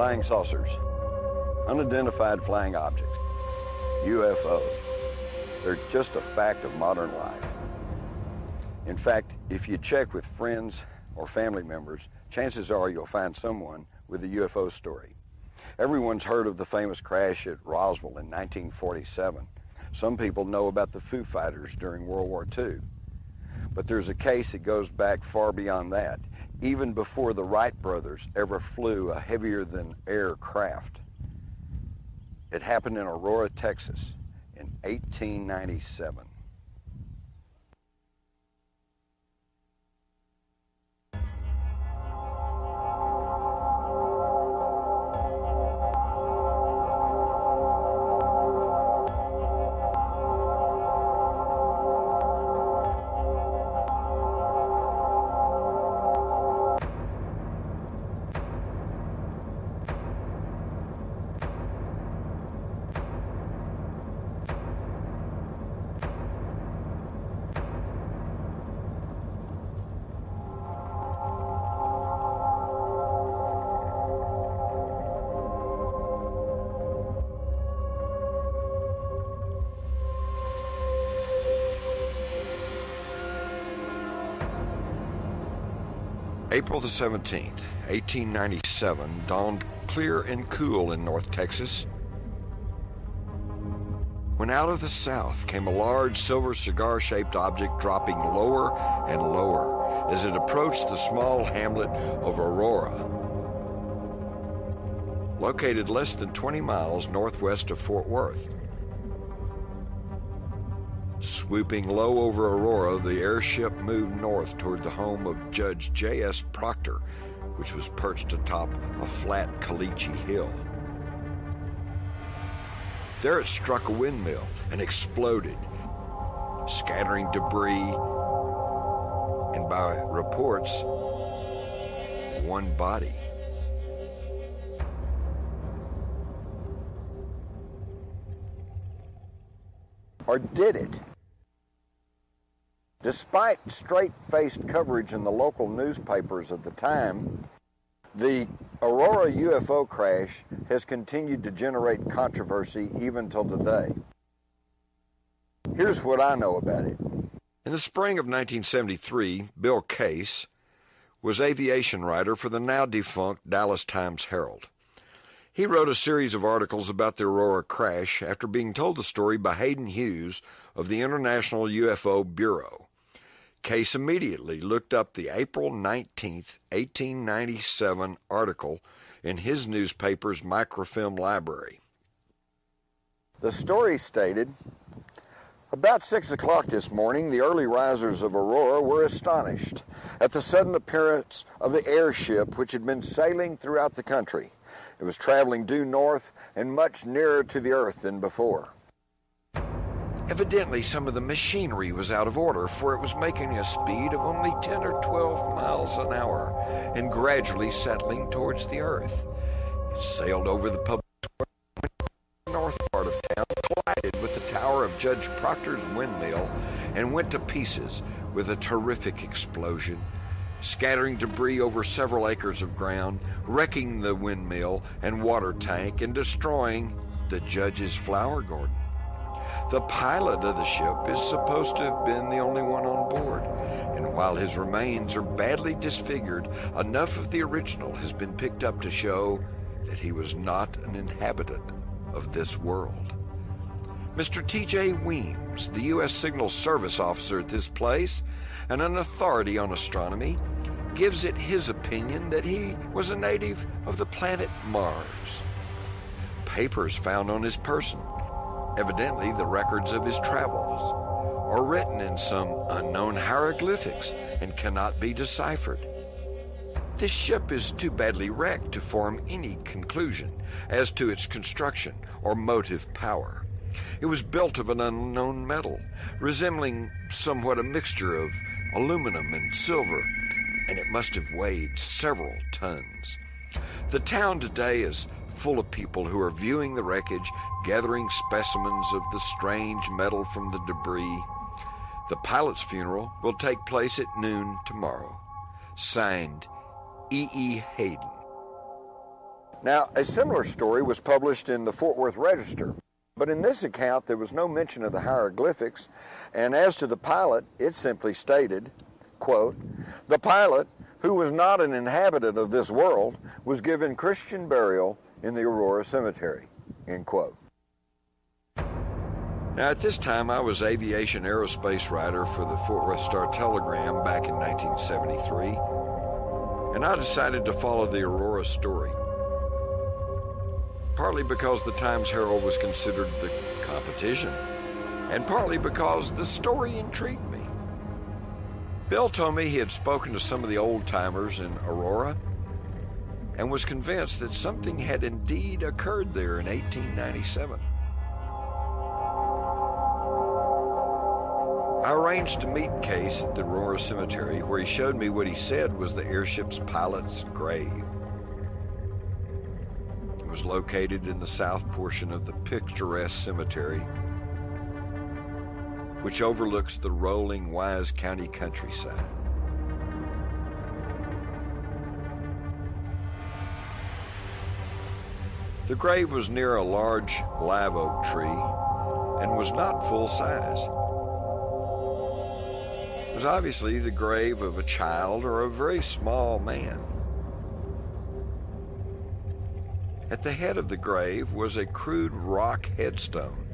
Flying saucers, unidentified flying objects, UFOs. They're just a fact of modern life. In fact, if you check with friends or family members, chances are you'll find someone with a UFO story. Everyone's heard of the famous crash at Roswell in 1947. Some people know about the Foo Fighters during World War II. But there's a case that goes back far beyond that, even before the Wright brothers ever flew a heavier than air craft. It happened in Aurora, Texas in 1897. April the 17th, 1897, dawned clear and cool in North Texas. When out of the south came a large silver cigar shaped object dropping lower and lower as it approached the small hamlet of Aurora, located less than 20 miles northwest of Fort Worth. Swooping low over Aurora, the airship moved north toward the home of Judge J.S. Proctor, which was perched atop a flat Caliche hill. There it struck a windmill and exploded, scattering debris and, by reports, one body. Or did it? Despite straight faced coverage in the local newspapers of the time, the Aurora UFO crash has continued to generate controversy even till today. Here's what I know about it. In the spring of 1973, Bill Case was aviation writer for the now defunct Dallas Times Herald. He wrote a series of articles about the Aurora crash after being told the story by Hayden Hewes of the International UFO Bureau. Case immediately looked up the April 19, 1897 article in his newspaper's microfilm library. The story stated About six o'clock this morning, the early risers of Aurora were astonished at the sudden appearance of the airship which had been sailing throughout the country. It was traveling due north and much nearer to the earth than before. Evidently, some of the machinery was out of order, for it was making a speed of only 10 or 12 miles an hour and gradually settling towards the earth. It sailed over the public north part of town, collided with the tower of Judge Proctor's windmill, and went to pieces with a terrific explosion, scattering debris over several acres of ground, wrecking the windmill and water tank, and destroying the judge's flower garden. The pilot of the ship is supposed to have been the only one on board, and while his remains are badly disfigured, enough of the original has been picked up to show that he was not an inhabitant of this world. Mr. T.J. Weems, the U.S. Signal Service officer at this place and an authority on astronomy, gives it his opinion that he was a native of the planet Mars. Papers found on his person evidently the records of his travels, are written in some unknown hieroglyphics and cannot be deciphered. This ship is too badly wrecked to form any conclusion as to its construction or motive power. It was built of an unknown metal, resembling somewhat a mixture of aluminum and silver, and it must have weighed several tons. The town today is full of people who are viewing the wreckage, gathering specimens of the strange metal from the debris. The pilot's funeral will take place at noon tomorrow. Signed, E. E. Haydon. Now, a similar story was published in the Fort Worth Register, but in this account there was no mention of the hieroglyphics, and as to the pilot, it simply stated, quote, The pilot, who was not an inhabitant of this world, was given Christian burial in the Aurora Cemetery, end quote. Now, at this time, I was aviation aerospace writer for the Fort Worth Star Telegram back in 1973, and I decided to follow the Aurora story. Partly because the Times Herald was considered the competition, and partly because the story intrigued me. Bill told me he had spoken to some of the old timers in Aurora and was convinced that something had indeed occurred there in 1897. I arranged to meet Case at the Aurora Cemetery, where he showed me what he said was the airship's pilot's grave. It was located in the south portion of the picturesque cemetery, which overlooks the rolling Wise County countryside. The grave was near a large live oak tree and was not full size It was obviously the grave of a child or a very small man. At the head of the grave was a crude rock headstone.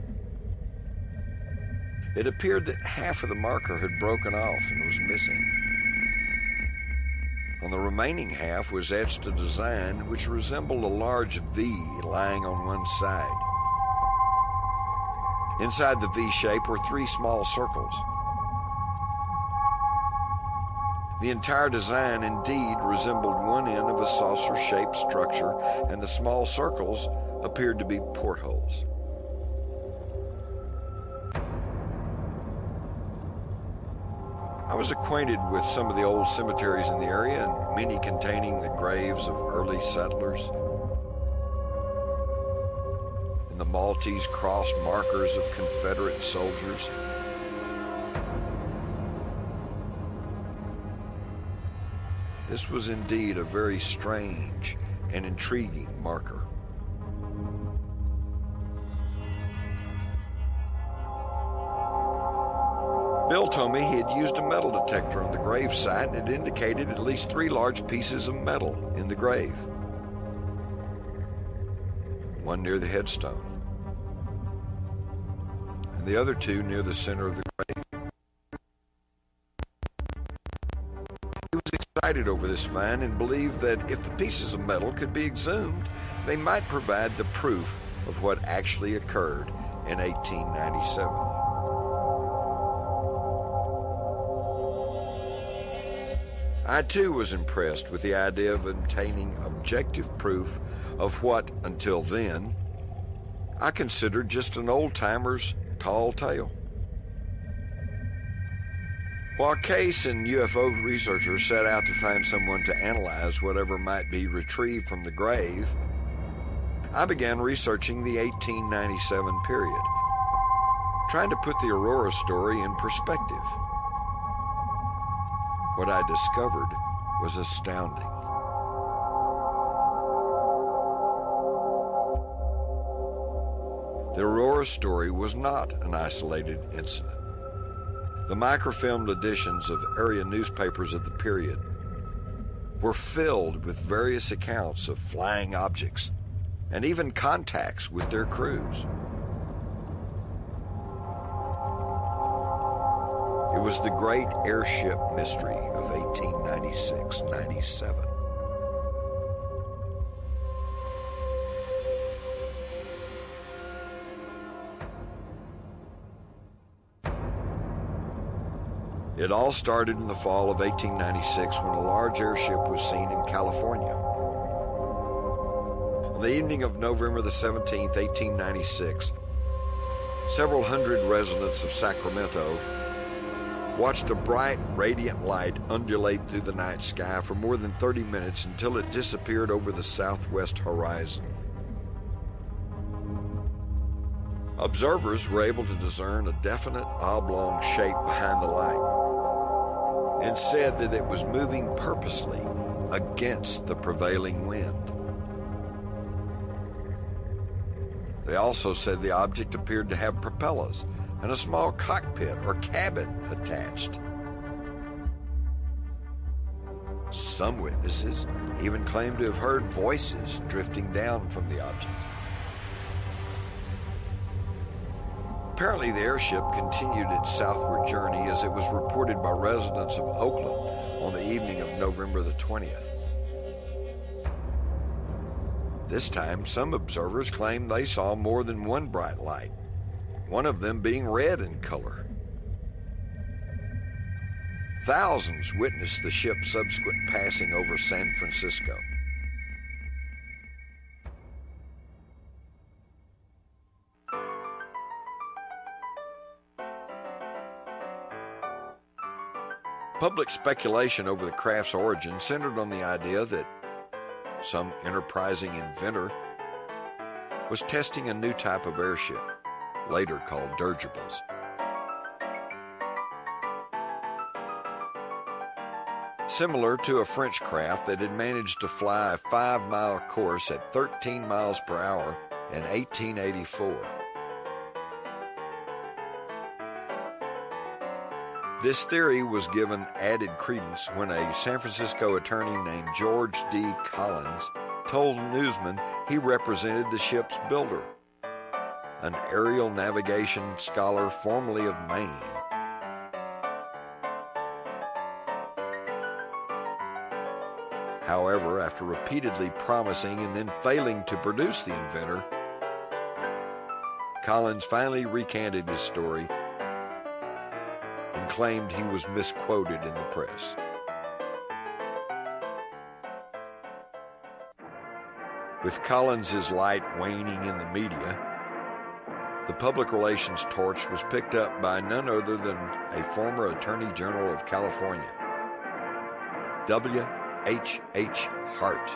It appeared that half of the marker had broken off and was missing. On the remaining half was etched a design which resembled a large V lying on one side. Inside the V shape were three small circles. The entire design indeed resembled one end of a saucer shaped structure, and the small circles appeared to be portholes. I was acquainted with some of the old cemeteries in the area, and many containing the graves of early settlers. And the Maltese cross markers of Confederate soldiers. This was indeed a very strange and intriguing marker. Bill told me he had used a metal detector on the grave site and it indicated at least three large pieces of metal in the grave. One near the headstone, and the other two near the center of the grave. He was excited over this find and believed that if the pieces of metal could be exhumed, they might provide the proof of what actually occurred in 1897. I too was impressed with the idea of obtaining objective proof of what, until then, I considered just an old timer's tall tale. While Case and UFO researchers set out to find someone to analyze whatever might be retrieved from the grave, I began researching the 1897 period, trying to put the Aurora story in perspective. What I discovered was astounding. The Aurora story was not an isolated incident. The microfilmed editions of area newspapers of the period were filled with various accounts of flying objects and even contacts with their crews. Was the great airship mystery of 1896 97. It all started in the fall of 1896 when a large airship was seen in California. On the evening of November the 17th, 1896, several hundred residents of Sacramento watched a bright, radiant light undulate through the night sky for more than 30 minutes until it disappeared over the southwest horizon. Observers were able to discern a definite oblong shape behind the light and said that it was moving purposely against the prevailing wind. They also said the object appeared to have propellers and a small cockpit or cabin attached. Some witnesses even claimed to have heard voices drifting down from the object. Apparently, the airship continued its southward journey as it was reported by residents of Oakland on the evening of November the 20th. This time, some observers claimed they saw more than one bright light, one of them being red in color. Thousands witnessed the ship's subsequent passing over San Francisco. Public speculation over the craft's origin centered on the idea that some enterprising inventor was testing a new type of airship, later called dirigibles. Similar to a French craft that had managed to fly a five mile course at 13 miles per hour in 1884. This theory was given added credence when a San Francisco attorney named George D. Collins told newsmen he represented the ship's builder, an aerial navigation scholar formerly of Maine. However, after repeatedly promising and then failing to produce the inventor, Collins finally recanted his story and claimed he was misquoted in the press. With Collins's light waning in the media, the public relations torch was picked up by none other than a former Attorney General of California, W. H. H. Hart,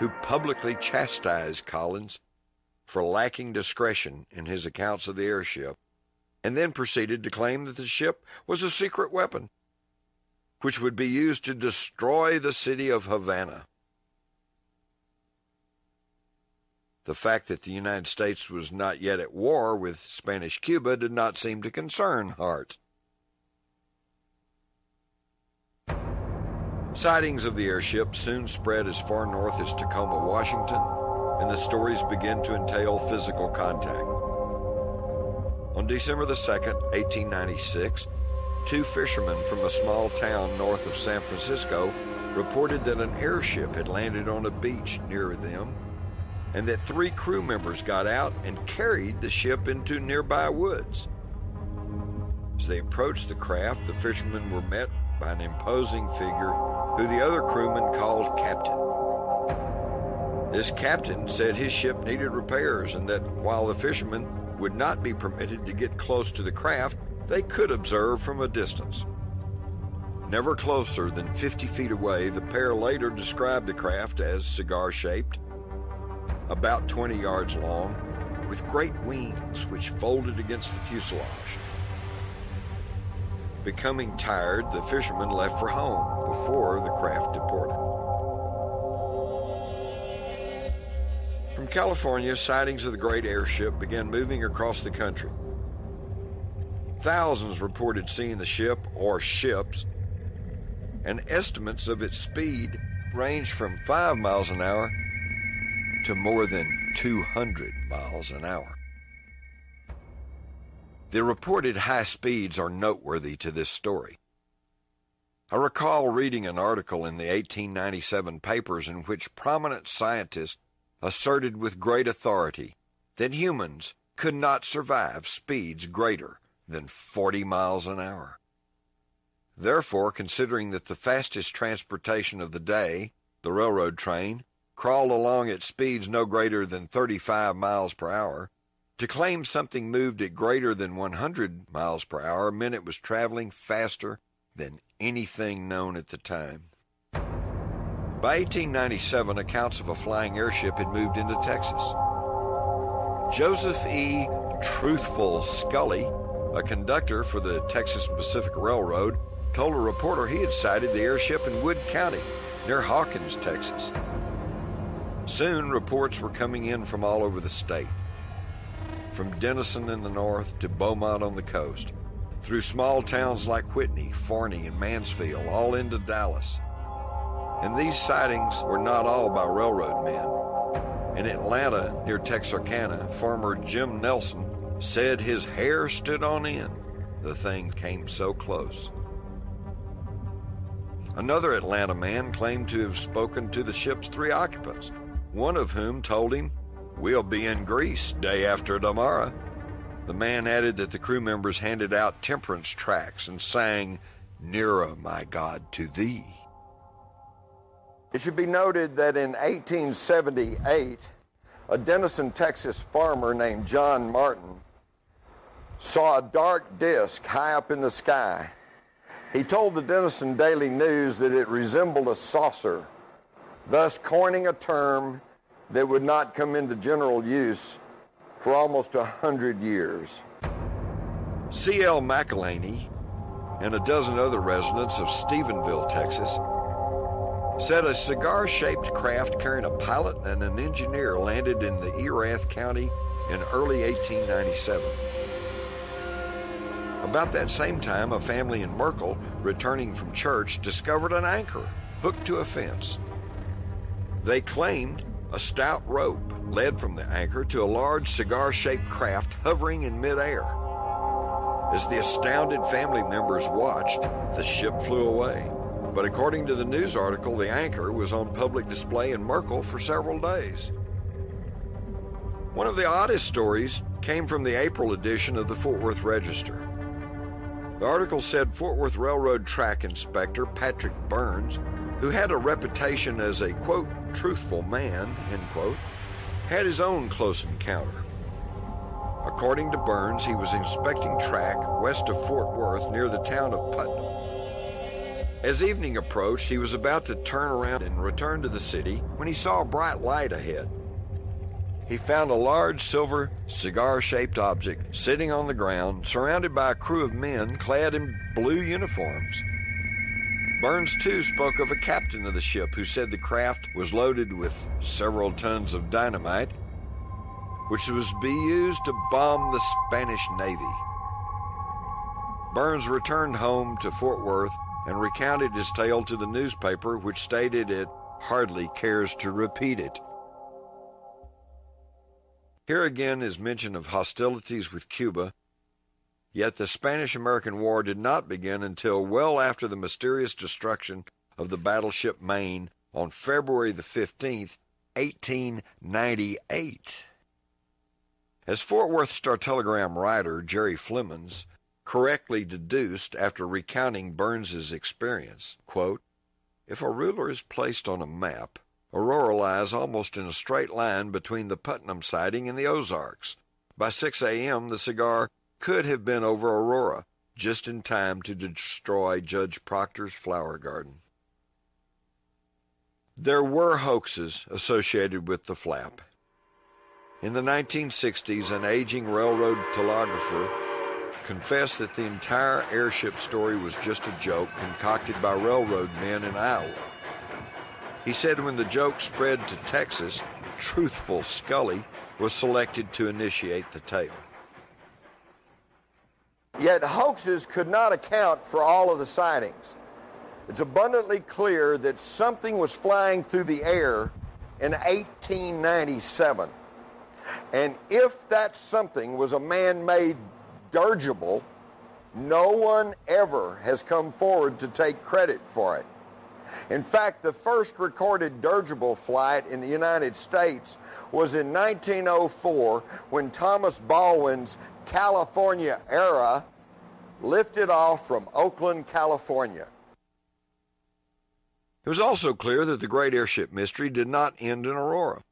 who publicly chastised Collins for lacking discretion in his accounts of the airship, and then proceeded to claim that the ship was a secret weapon which would be used to destroy the city of Havana. The fact that the United States was not yet at war with Spanish Cuba did not seem to concern Hart. Sightings of the airship soon spread as far north as Tacoma, Washington, and the stories began to entail physical contact. On December the 2nd, 1896, two fishermen from a small town north of San Francisco reported that an airship had landed on a beach near them and that three crew members got out and carried the ship into nearby woods. As they approached the craft, the fishermen were met by an imposing figure who the other crewmen called Captain. This captain said his ship needed repairs and that while the fishermen would not be permitted to get close to the craft, they could observe from a distance. Never closer than 50 feet away, the pair later described the craft as cigar shaped, about 20 yards long, with great wings which folded against the fuselage. Becoming tired, the fishermen left for home before the craft departed. From California, sightings of the great airship began moving across the country. Thousands reported seeing the ship or ships, and estimates of its speed ranged from 5 miles an hour to more than 200 miles an hour. The reported high speeds are noteworthy to this story. I recall reading an article in the 1897 papers in which prominent scientists asserted with great authority that humans could not survive speeds greater than 40 miles an hour. Therefore, considering that the fastest transportation of the day, the railroad train, crawled along at speeds no greater than 35 miles per hour, to claim something moved at greater than 100 miles per hour meant it was traveling faster than anything known at the time. By 1897, accounts of a flying airship had moved into Texas. Joseph E. Truthful Scully, a conductor for the Texas Pacific Railroad, told a reporter he had sighted the airship in Wood County, near Hawkins, Texas. Soon, reports were coming in from all over the state. From Denison in the north to Beaumont on the coast, through small towns like Whitney, Forney, and Mansfield, all into Dallas. And these sightings were not all by railroad men. In Atlanta, near Texarkana, farmer Jim Nelson said his hair stood on end. The thing came so close. Another Atlanta man claimed to have spoken to the ship's three occupants, one of whom told him, We'll be in Greece day after tomorrow. The man added that the crew members handed out temperance tracts and sang, Nearer, my God, to thee. It should be noted that in 1878, a Denison, Texas farmer named John Martin saw a dark disk high up in the sky he told the Denison Daily News that it resembled a saucer, thus coining a term that would not come into general use for almost a hundred years. C.L. McElhaney and a dozen other residents of Stephenville, Texas, said a cigar shaped craft carrying a pilot and an engineer landed in the Erath County in early 1897. About that same time, a family in Merkel, returning from church, discovered an anchor hooked to a fence. They claimed a stout rope led from the anchor to a large cigar shaped craft hovering in midair. As the astounded family members watched, the ship flew away. But according to the news article, the anchor was on public display in Merkel for several days. One of the oddest stories came from the April edition of the Fort Worth Register. The article said Fort Worth Railroad track inspector Patrick Burns, who had a reputation as a, quote, truthful man, end quote, had his own close encounter. According to Burns, he was inspecting track west of Fort Worth near the town of Putnam. As evening approached, he was about to turn around and return to the city when he saw a bright light ahead he found a large silver cigar shaped object sitting on the ground, surrounded by a crew of men clad in blue uniforms. Burns, too, spoke of a captain of the ship who said the craft was loaded with several tons of dynamite, which was to be used to bomb the Spanish Navy. Burns returned home to Fort Worth and recounted his tale to the newspaper, which stated it hardly cares to repeat it. Here again is mention of hostilities with Cuba, yet the Spanish American War did not begin until well after the mysterious destruction of the battleship Maine on February the 15th, 1898. As Fort Worth Star Telegram writer Jerry Flemmons correctly deduced after recounting Burns's experience, quote, if a ruler is placed on a map, Aurora lies almost in a straight line between the Putnam sighting and the Ozarks. By 6 a.m., the cigar could have been over Aurora, just in time to destroy Judge Proctor's flower garden. There were hoaxes associated with the flap. In the 1960s, an aging railroad telegrapher confessed that the entire airship story was just a joke concocted by railroad men in Iowa. He said when the joke spread to Texas, truthful Scully was selected to initiate the tale. Yet hoaxes could not account for all of the sightings. It's abundantly clear that something was flying through the air in 1897. And if that something was a man made dirigible, no one ever has come forward to take credit for it. In fact, the first recorded dirigible flight in the United States was in 1904 when Thomas Baldwin's California Arrow lifted off from Oakland, California. It was also clear that the great airship mystery did not end in Aurora.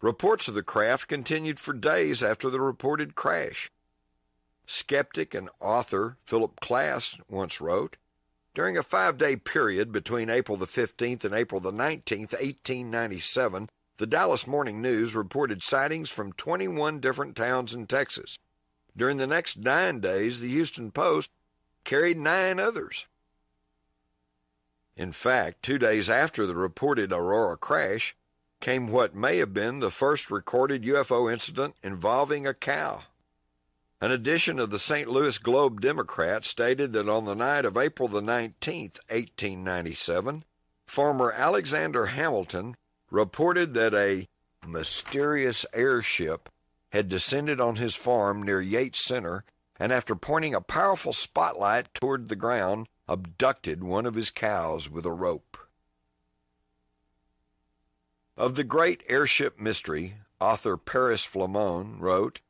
Reports of the craft continued for days after the reported crash. Skeptic and author Philip Klass once wrote, during a five day period between April the 15th and April the 19th, 1897, the Dallas Morning News reported sightings from 21 different towns in Texas. During the next nine days, the Houston Post carried nine others. In fact, two days after the reported Aurora crash, came what may have been the first recorded UFO incident involving a cow. An edition of the St. Louis Globe Democrat stated that on the night of April the 19th, 1897, farmer Alexander Hamilton reported that a mysterious airship had descended on his farm near Yates Center and after pointing a powerful spotlight toward the ground, abducted one of his cows with a rope. Of the great airship mystery, author Paris Flammonde wrote,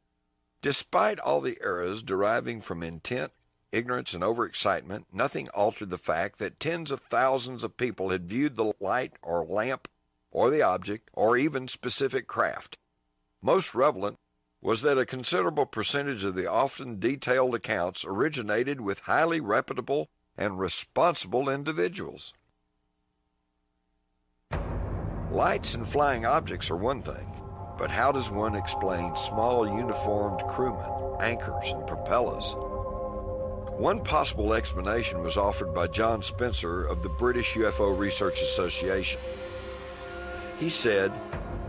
Despite all the errors deriving from intent, ignorance, and overexcitement, nothing altered the fact that tens of thousands of people had viewed the light or lamp or the object or even specific craft. Most relevant was that a considerable percentage of the often detailed accounts originated with highly reputable and responsible individuals. Lights and flying objects are one thing, but how does one explain small uniformed crewmen, anchors, and propellers? One possible explanation was offered by John Spencer of the British UFO Research Association. He said,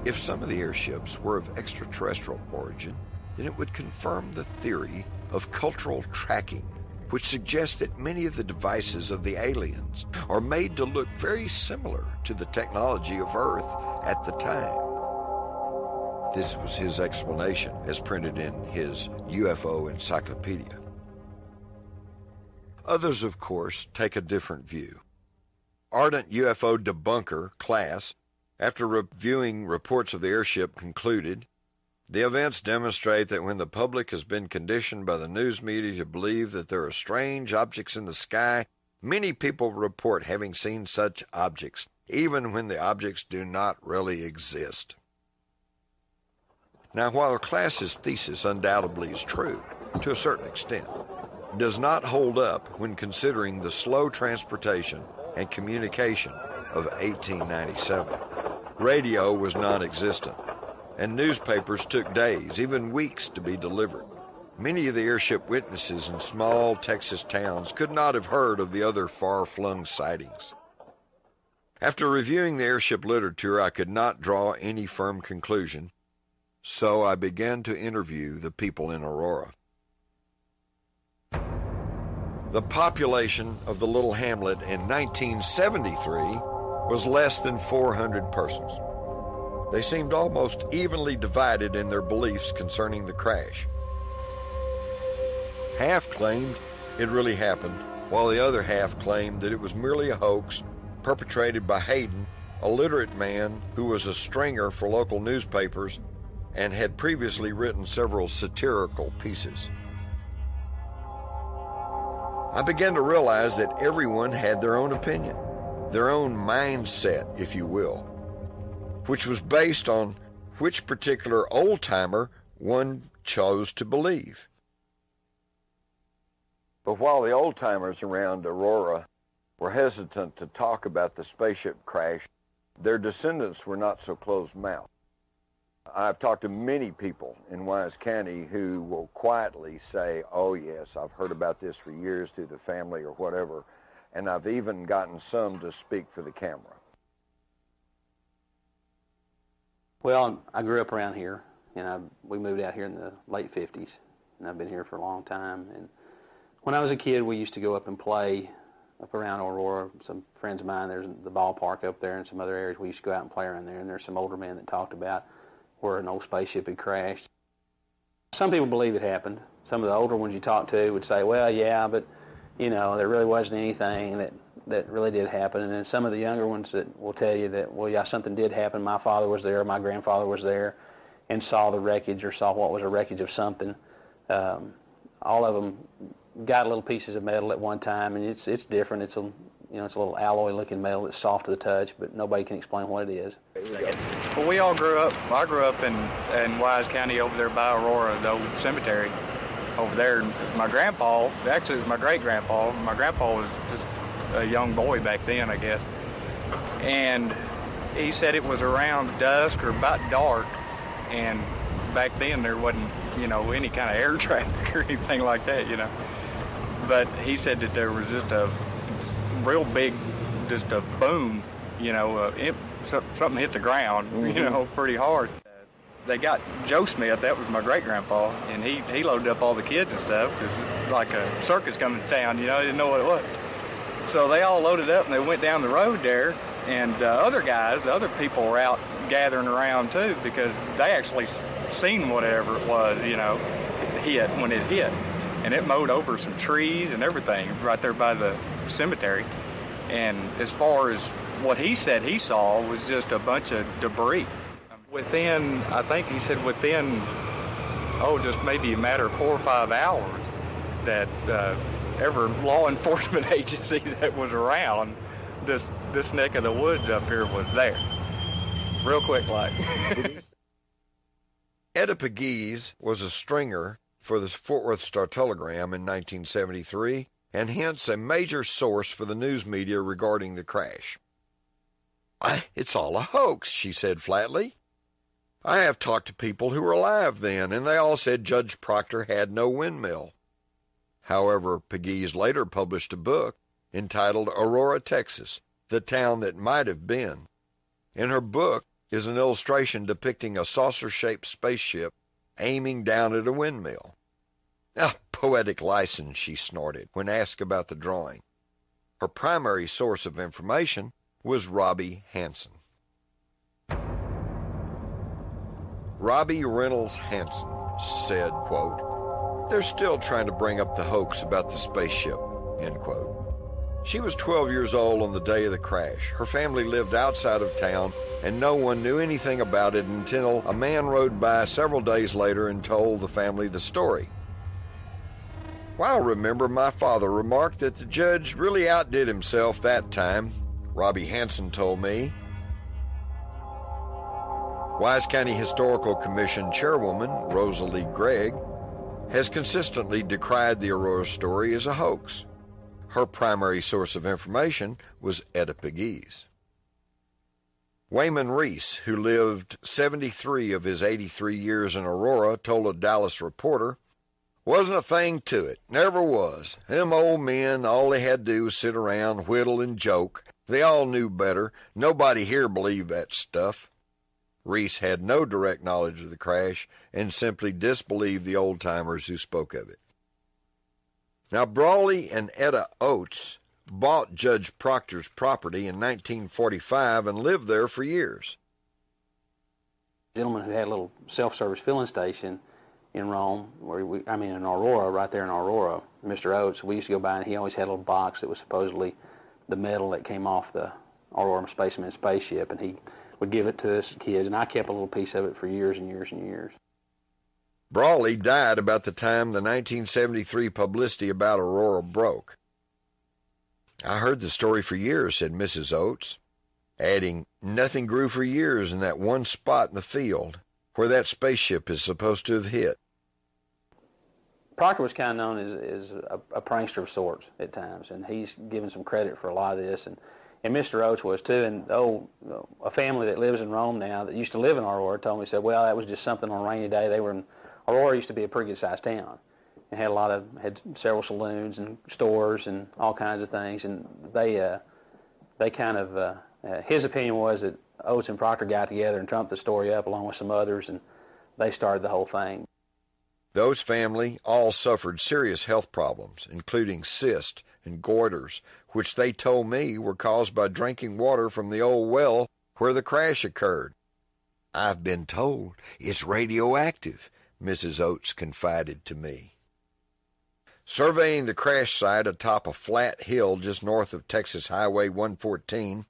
if some of the airships were of extraterrestrial origin, then it would confirm the theory of cultural tracking, which suggests that many of the devices of the aliens are made to look very similar to the technology of Earth at the time. This was his explanation as printed in his UFO Encyclopedia. Others, of course, take a different view. Ardent UFO debunker Klass, after reviewing reports of the airship, concluded the events demonstrate that when the public has been conditioned by the news media to believe that there are strange objects in the sky, many people report having seen such objects, even when the objects do not really exist. Now, while Klass's thesis undoubtedly is true, to a certain extent, does not hold up when considering the slow transportation and communication of 1897. Radio was non existent, and newspapers took days, even weeks, to be delivered. Many of the airship witnesses in small Texas towns could not have heard of the other far flung sightings. After reviewing the airship literature, I could not draw any firm conclusion, so I began to interview the people in Aurora. The population of the little hamlet in 1973 was less than 400 persons. They seemed almost evenly divided in their beliefs concerning the crash. Half claimed it really happened, while the other half claimed that it was merely a hoax perpetrated by Haydon, a literate man who was a stringer for local newspapers and had previously written several satirical pieces. I began to realize that everyone had their own opinion, their own mindset, if you will, which was based on which particular old timer one chose to believe. But while the old timers around Aurora were hesitant to talk about the spaceship crash, their descendants were not so closed mouthed. I've talked to many people in Wise County who will quietly say, oh, yes, I've heard about this for years through the family or whatever, and I've even gotten some to speak for the camera. Well, I grew up around here, and I, we moved out here in the late 50s, and I've been here for a long time. And when I was a kid, we used to go up and play up around Aurora. Some friends of mine, there's the ballpark up there and some other areas. We used to go out and play around there, and there's some older men that talked about where an old spaceship had crashed. Some people believe it happened. Some of the older ones you talk to would say, well, yeah, but, you know, there really wasn't anything that, that really did happen. And then some of the younger ones that will tell you that, well, yeah, something did happen. My father was there, my grandfather was there, and saw the wreckage or saw what was a wreckage of something. Um, all of them got little pieces of metal at one time, and it's it's different. It's a you know, it's a little alloy-looking metal that's soft to the touch, but nobody can explain what it is. Well, we all grew up. I grew up in in Wise County over there by Aurora, the old cemetery over there. My grandpa, actually, it was my great grandpa. My grandpa was just a young boy back then, I guess, and he said it was around dusk or about dark, and back then there wasn't, you know, any kind of air traffic or anything like that, you know. But he said that there was just a real big, just a boom, you know, uh, it, something hit the ground, mm-hmm. you know, pretty hard. They got Joe Smith, that was my great grandpa, and he, he loaded up all the kids and stuff because like a circus coming to town, you know, they didn't know what it was. So they all loaded up and they went down the road there, and uh, other guys, the other people were out gathering around too because they actually seen whatever it was, you know, hit when it hit. And it mowed over some trees and everything right there by the cemetery. And as far as what he said he saw was just a bunch of debris. Within, I think he said within, oh, just maybe a matter of four or five hours, that uh, every law enforcement agency that was around this this neck of the woods up here was there. Real quick, like. Etta Pegues was a stringer for the Fort Worth Star Telegram in 1973 and hence a major source for the news media regarding the crash. It's all a hoax, she said flatly. I have talked to people who were alive then, and they all said Judge Proctor had no windmill. However, Pegues later published a book entitled Aurora, Texas, the town that might have been. In her book is an illustration depicting a saucer-shaped spaceship aiming down at a windmill. Ah, poetic license, she snorted when asked about the drawing. Her primary source of information was Robbie Hansen. Robbie Reynolds Hansen said, quote, They're still trying to bring up the hoax about the spaceship, end quote. She was 12 years old on the day of the crash. Her family lived outside of town, and no one knew anything about it until a man rode by several days later and told the family the story. Well, I remember my father remarked that the judge really outdid himself that time, Robbie Hansen told me. Wise County Historical Commission Chairwoman Rosalie Gregg has consistently decried the Aurora story as a hoax. Her primary source of information was Etta Pegues. Wayman Reese, who lived 73 of his 83 years in Aurora, told a Dallas reporter, Wasn't a thing to it. Never was. Them old men, all they had to do was sit around, whittle, and joke. They all knew better. Nobody here believed that stuff. Reese had no direct knowledge of the crash and simply disbelieved the old timers who spoke of it. Now, Brawley and Etta Oates bought Judge Proctor's property in 1945 and lived there for years. Gentleman who had a little self-service filling station in Rome, where we, I mean in Aurora, right there in Aurora, Mr. Oates, we used to go by and he always had a little box that was supposedly the metal that came off the Aurora Spaceman spaceship, and he would give it to us kids, and I kept a little piece of it for years and years and years. Brawley died about the time the 1973 publicity about Aurora broke. I heard the story for years, said Mrs. Oates, adding, nothing grew for years in that one spot in the field where that spaceship is supposed to have hit. Proctor was kind of known as, as a, a, prankster of sorts at times, and he's given some credit for a lot of this. And, and Mr. Oates was too. And oh, a family that lives in Rome now that used to live in Aurora told me said, well, that was just something on a rainy day. They were in Aurora used to be a pretty good sized town, and had a lot of had several saloons and stores and all kinds of things. And they uh, they kind of uh, uh, his opinion was that Oates and Proctor got together and trumped the story up along with some others, and they started the whole thing. Those family all suffered serious health problems, including cysts and goiters, which they told me were caused by drinking water from the old well where the crash occurred. I've been told it's radioactive, Mrs. Oates confided to me. Surveying the crash site atop a flat hill just north of Texas Highway 114,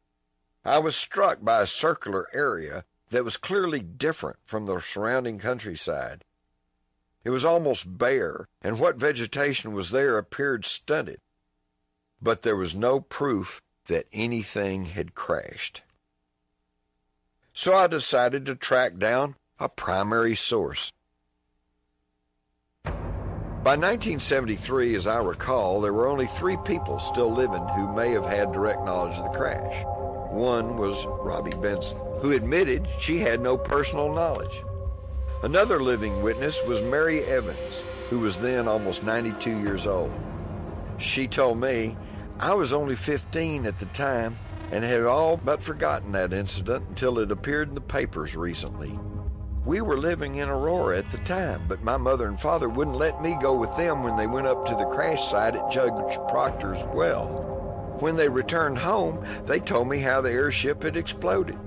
I was struck by a circular area that was clearly different from the surrounding countryside. It was almost bare, and what vegetation was there appeared stunted. But there was no proof that anything had crashed. So I decided to track down a primary source. By 1973, as I recall, there were only three people still living who may have had direct knowledge of the crash. One was Robbie Benson, who admitted she had no personal knowledge. Another living witness was Mary Evans, who was then almost 92 years old. She told me, I was only 15 at the time, and had all but forgotten that incident until it appeared in the papers recently. We were living in Aurora at the time, but my mother and father wouldn't let me go with them when they went up to the crash site at Judge Proctor's well. When they returned home, they told me how the airship had exploded.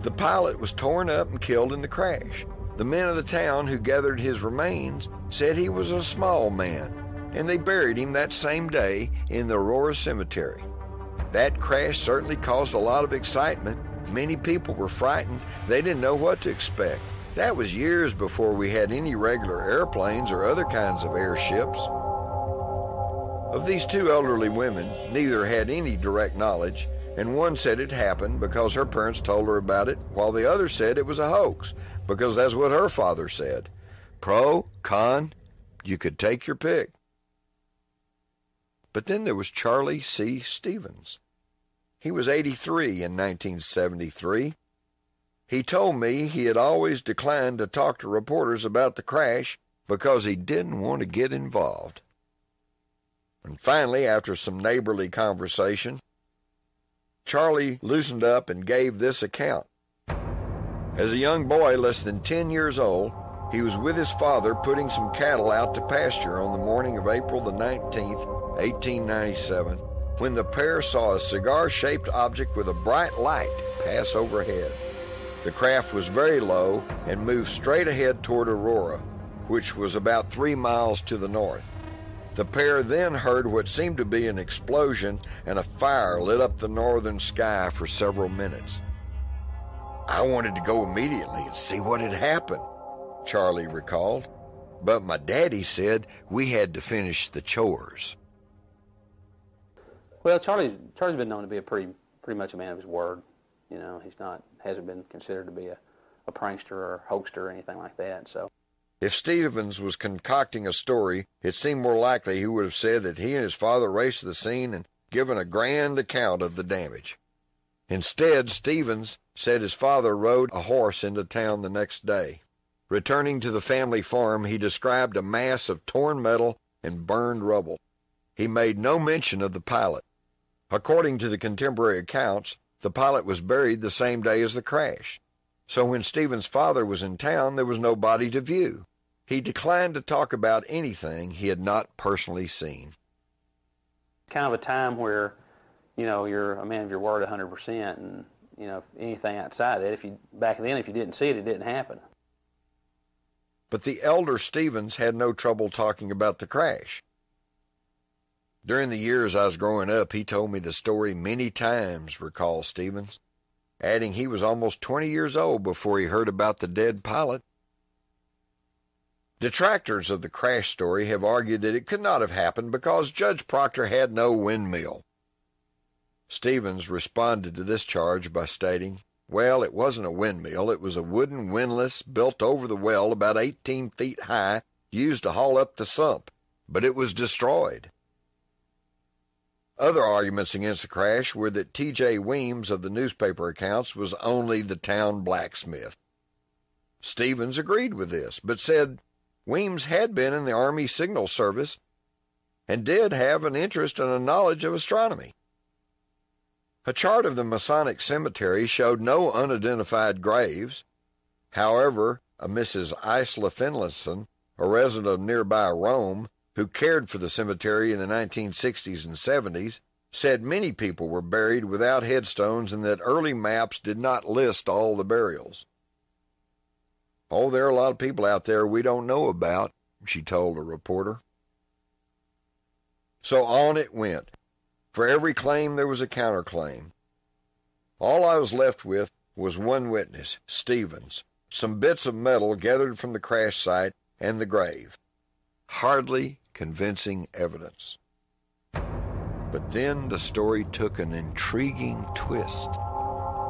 The pilot was torn up and killed in the crash. The men of the town who gathered his remains said he was a small man, and they buried him that same day in the Aurora Cemetery. That crash certainly caused a lot of excitement. Many people were frightened. They didn't know what to expect. That was years before we had any regular airplanes or other kinds of airships. Of these two elderly women, neither had any direct knowledge, and one said it happened because her parents told her about it, while the other said it was a hoax because that's what her father said. Pro, con, you could take your pick. But then there was Charlie C. Stevens. He was 83 in 1973 he told me he had always declined to talk to reporters about the crash because he didn't want to get involved. And finally, after some neighborly conversation, Charlie loosened up and gave this account. As a young boy less than 10 years old, he was with his father putting some cattle out to pasture on the morning of April the 19th, 1897, when the pair saw a cigar shaped object with a bright light pass overhead. The craft was very low and moved straight ahead toward Aurora, which was about three miles to the north. The pair then heard what seemed to be an explosion, and a fire lit up the northern sky for several minutes. I wanted to go immediately and see what had happened, Charlie recalled, but my daddy said we had to finish the chores. Well, Charlie, Charlie's been known to be a pretty, pretty much a man of his word. You know, he's not hasn't been considered to be a, a prankster or hoaxer or anything like that. So, if Stevens was concocting a story, it seemed more likely he would have said that he and his father raced to the scene and given a grand account of the damage. Instead, Stevens said his father rode a horse into town the next day. Returning to the family farm, he described a mass of torn metal and burned rubble. He made no mention of the pilot. According to the contemporary accounts, the pilot was buried the same day as the crash. So when Stephen's father was in town, there was nobody to view. He declined to talk about anything he had not personally seen. Kind of a time where, you know, you're a man of your word 100%, and, you know, anything outside that, if you, back then, if you didn't see it, it didn't happen. But the elder Stevens had no trouble talking about the crash. During the years I was growing up, he told me the story many times, recalls Stevens, adding he was almost 20 years old before he heard about the dead pilot. Detractors of the crash story have argued that it could not have happened because Judge Proctor had no windmill. Stevens responded to this charge by stating, Well, it wasn't a windmill. It was a wooden windlass built over the well about 18 feet high, used to haul up the sump, but it was destroyed. Other arguments against the crash were that T.J. Weems of the newspaper accounts was only the town blacksmith. Stevens agreed with this, but said Weems had been in the Army Signal Service and did have an interest and a knowledge of astronomy. A chart of the Masonic cemetery showed no unidentified graves. However, a Mrs. Isla Finlayson, a resident of nearby Rome, who cared for the cemetery in the 1960s and 70s, said many people were buried without headstones and that early maps did not list all the burials. Oh, there are a lot of people out there we don't know about, she told a reporter. So on it went. For every claim there was a counterclaim. All I was left with was one witness, Stevens, some bits of metal gathered from the crash site, and the grave. Hardly convincing evidence. But then the story took an intriguing twist.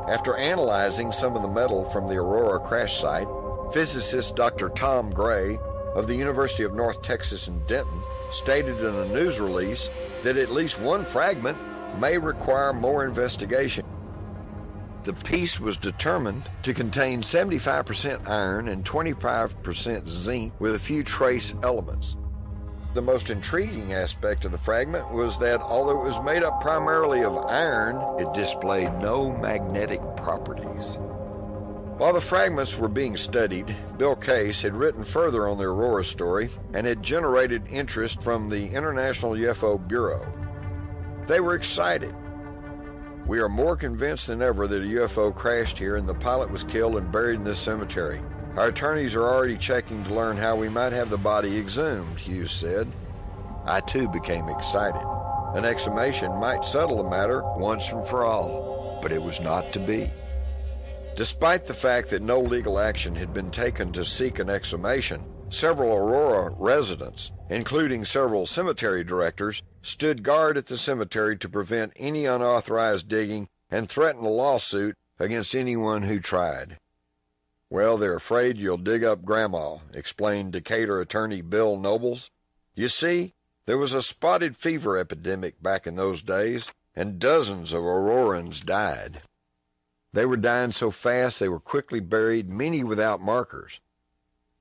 After analyzing some of the metal from the Aurora crash site, physicist Dr. Tom Gray of the University of North Texas in Denton stated in a news release that at least one fragment may require more investigation. The piece was determined to contain 75% iron and 25% zinc with a few trace elements. the most intriguing aspect of the fragment was that although it was made up primarily of iron, it displayed no magnetic properties. While the fragments were being studied, Bill Case had written further on the Aurora story and had generated interest from the International UFO Bureau. They were excited. We are more convinced than ever that a UFO crashed here and the pilot was killed and buried in this cemetery. Our attorneys are already checking to learn how we might have the body exhumed, Hewes said. I too became excited. An exhumation might settle the matter once and for all, but it was not to be. Despite the fact that no legal action had been taken to seek an exhumation, several Aurora residents, including several cemetery directors, stood guard at the cemetery to prevent any unauthorized digging and threatened a lawsuit against anyone who tried. Well, they're afraid you'll dig up Grandma, explained Decatur attorney Bill Nobles. You see, there was a spotted fever epidemic back in those days, and dozens of Aurorans died. They were dying so fast they were quickly buried, many without markers.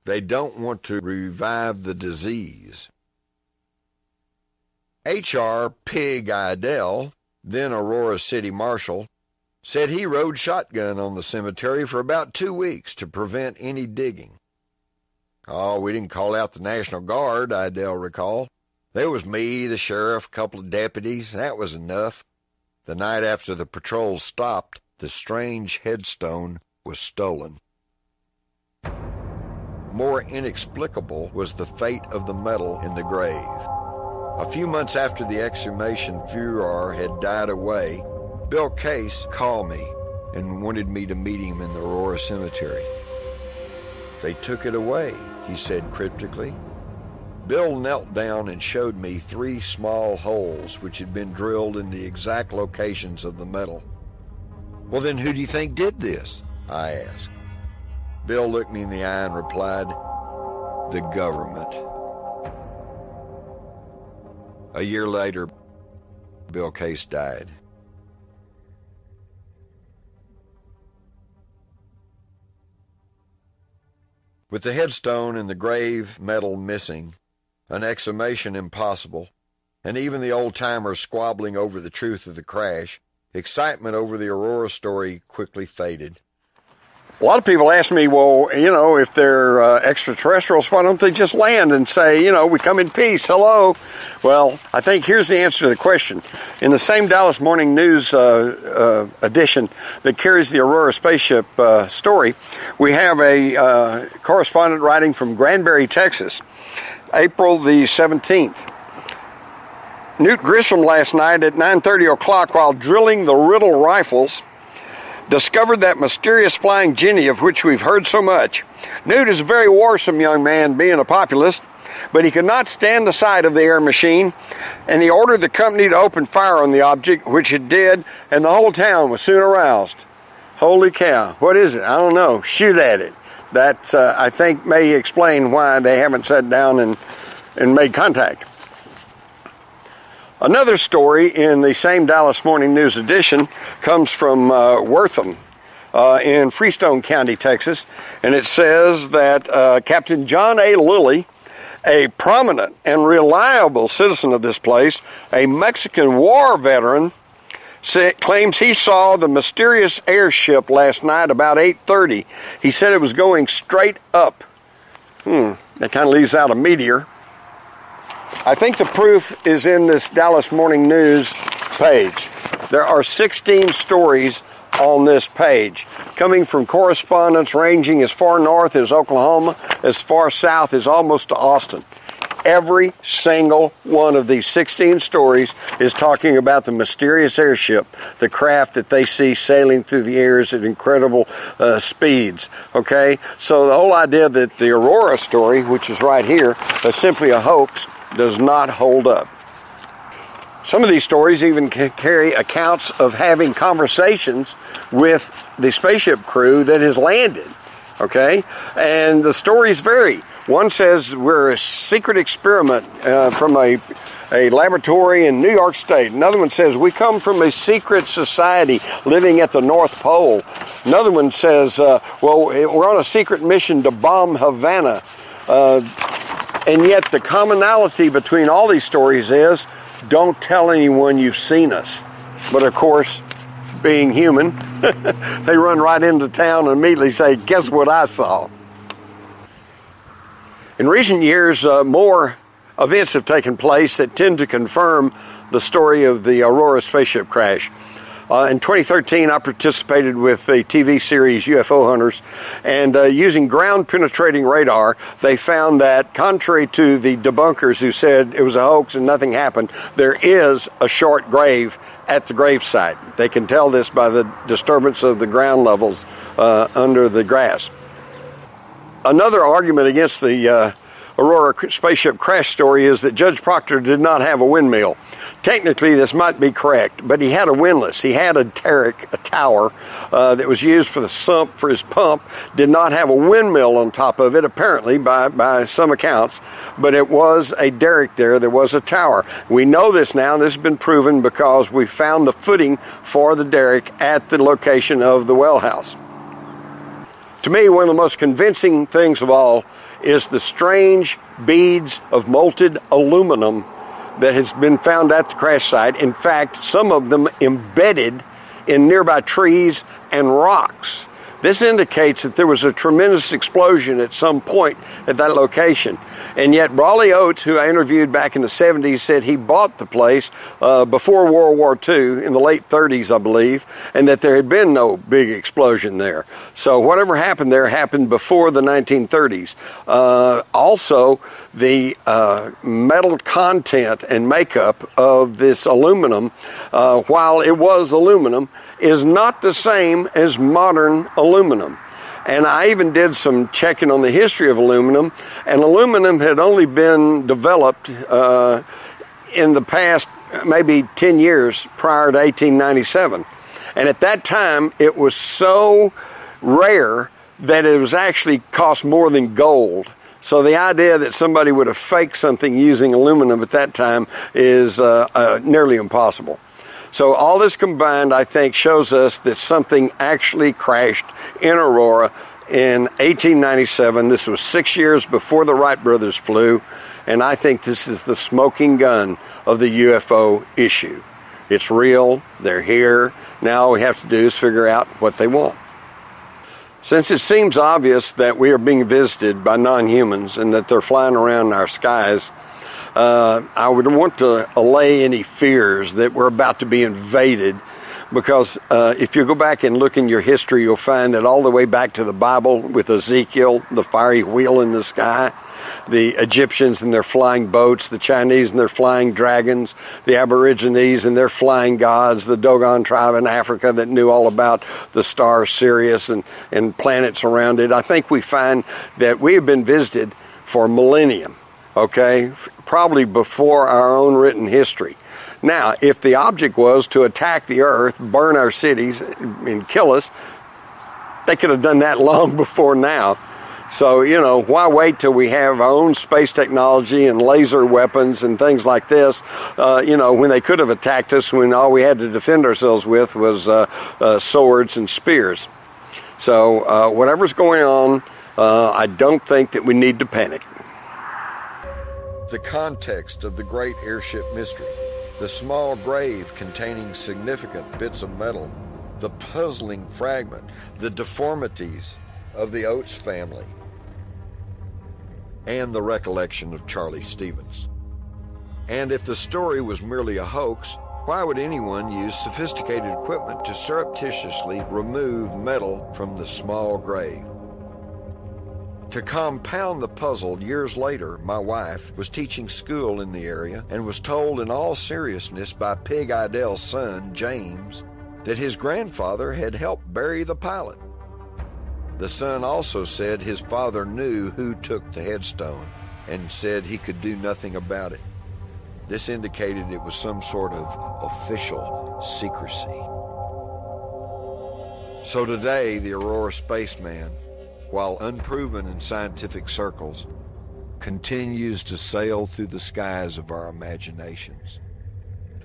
They don't want to revive the disease. H.R. Pig Idell, then Aurora City Marshal, said he rode shotgun on the cemetery for about two weeks to prevent any digging. Oh, we didn't call out the National Guard, Idell recalled. There was me, the sheriff, a couple of deputies. That was enough. The night after the patrols stopped, the strange headstone was stolen. More inexplicable was the fate of the metal in the grave. A few months after the exhumation furor had died away, Bill Case called me and wanted me to meet him in the Aurora Cemetery. They took it away, he said cryptically. Bill knelt down and showed me three small holes which had been drilled in the exact locations of the metal. Well, then who do you think did this? I asked. Bill looked me in the eye and replied, The government. A year later, Bill Case died. With the headstone and the grave metal missing, an exhumation impossible, and even the old timers squabbling over the truth of the crash, Excitement over the Aurora story quickly faded. A lot of people ask me, well, you know, if they're uh, extraterrestrials, why don't they just land and say, you know, we come in peace, hello? Well, I think here's the answer to the question. In the same Dallas Morning News uh, uh, edition that carries the Aurora spaceship uh, story, we have a uh, correspondent writing from Granbury, Texas, April the 17th. Newt Grisham last night at 9:30 o'clock while drilling the Riddle rifles discovered that mysterious flying Jenny of which we've heard so much. Newt is a very warsome young man being a populist, but he could not stand the sight of the air machine and he ordered the company to open fire on the object, which it did, and the whole town was soon aroused. Holy cow, what is it? I don't know. Shoot at it. That, uh, I think, may explain why they haven't sat down and, and made contact. Another story in the same Dallas Morning News edition comes from uh, Wortham. Uh, in Freestone County, Texas, and it says that uh, Captain John A. Lilly, a prominent and reliable citizen of this place, a Mexican war veteran, claims he saw the mysterious airship last night about 8:30. He said it was going straight up. Hmm, that kind of leaves out a meteor. I think the proof is in this Dallas Morning News page. There are 16 stories on this page, coming from correspondents ranging as far north as Oklahoma, as far south as almost to Austin. Every single one of these 16 stories is talking about the mysterious airship, the craft that they see sailing through the airs at incredible uh, speeds. Okay? So the whole idea that the Aurora story, which is right here, is simply a hoax does not hold up. Some of these stories even carry accounts of having conversations with the spaceship crew that has landed. Okay? And the stories vary. One says we're a secret experiment uh, from a, a laboratory in New York State. Another one says we come from a secret society living at the North Pole. Another one says, uh, well, we're on a secret mission to bomb Havana. Uh, And yet, the commonality between all these stories is don't tell anyone you've seen us. But of course, being human, they run right into town and immediately say, Guess what I saw? In recent years, uh, more events have taken place that tend to confirm the story of the Aurora spaceship crash. Uh, in 2013, I participated with the TV series UFO Hunters, and uh, using ground penetrating radar, they found that, contrary to the debunkers who said it was a hoax and nothing happened, there is a short grave at the gravesite. They can tell this by the disturbance of the ground levels uh, under the grass. Another argument against the uh, Aurora spaceship crash story is that Judge Proctor did not have a windmill. Technically, this might be correct, but he had a windlass. He had a derrick, a tower uh, that was used for the sump for his pump. Did not have a windmill on top of it, apparently, by, by some accounts, but it was a derrick there. There was a tower. We know this now. This has been proven because we found the footing for the derrick at the location of the well house. To me, one of the most convincing things of all is the strange beads of molten aluminum that has been found at the crash site. In fact, some of them embedded in nearby trees and rocks. This indicates that there was a tremendous explosion at some point at that location. And yet, Brawley Oates, who I interviewed back in the 70s, said he bought the place uh, before World War II, in the late 30s, I believe, and that there had been no big explosion there. So, whatever happened there happened before the 1930s. Uh, also, the uh, metal content and makeup of this aluminum, uh, while it was aluminum, is not the same as modern aluminum. And I even did some checking on the history of aluminum, and aluminum had only been developed uh, in the past maybe 10 years prior to 1897. And at that time, it was so rare that it was actually cost more than gold. So the idea that somebody would have faked something using aluminum at that time is uh, uh, nearly impossible. So all this combined, I think, shows us that something actually crashed in Aurora in 1897. This was six years before the Wright brothers flew, and I think this is the smoking gun of the UFO issue. It's real, they're here. Now all we have to do is figure out what they want. Since it seems obvious that we are being visited by non humans and that they're flying around our skies, uh, I would want to allay any fears that we're about to be invaded because uh, if you go back and look in your history, you'll find that all the way back to the Bible with Ezekiel, the fiery wheel in the sky, the Egyptians and their flying boats, the Chinese and their flying dragons, the Aborigines and their flying gods, the Dogon tribe in Africa that knew all about the star Sirius and, and planets around it. I think we find that we have been visited for millennium okay, probably before our own written history. Now, if the object was to attack the earth, burn our cities, and kill us, they could have done that long before now. So, you know, why wait till we have our own space technology and laser weapons and things like this, uh, you know, when they could have attacked us when all we had to defend ourselves with was uh, uh, swords and spears. So, uh, whatever's going on, uh, I don't think that we need to panic the context of the great airship mystery, the small grave containing significant bits of metal, the puzzling fragment, the deformities of the Oates family, and the recollection of Charlie Stevens. And if the story was merely a hoax, why would anyone use sophisticated equipment to surreptitiously remove metal from the small grave? To compound the puzzle, years later, my wife was teaching school in the area and was told in all seriousness by Pig Idell's son, James, that his grandfather had helped bury the pilot. The son also said his father knew who took the headstone and said he could do nothing about it. This indicated it was some sort of official secrecy. So today, the Aurora spaceman while unproven in scientific circles, continues to sail through the skies of our imaginations.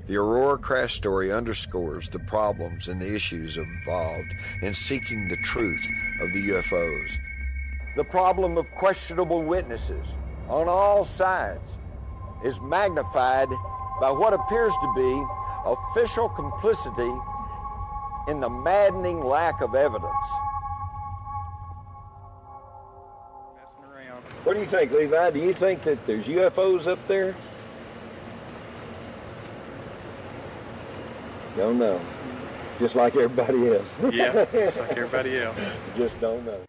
The Aurora crash story underscores the problems and the issues involved in seeking the truth of the UFOs. The problem of questionable witnesses, on all sides is magnified by what appears to be official complicity in the maddening lack of evidence. What do you think, Levi? Do you think that there's UFOs up there? Don't know. Just like everybody else. Yeah, just like everybody else. Just don't know.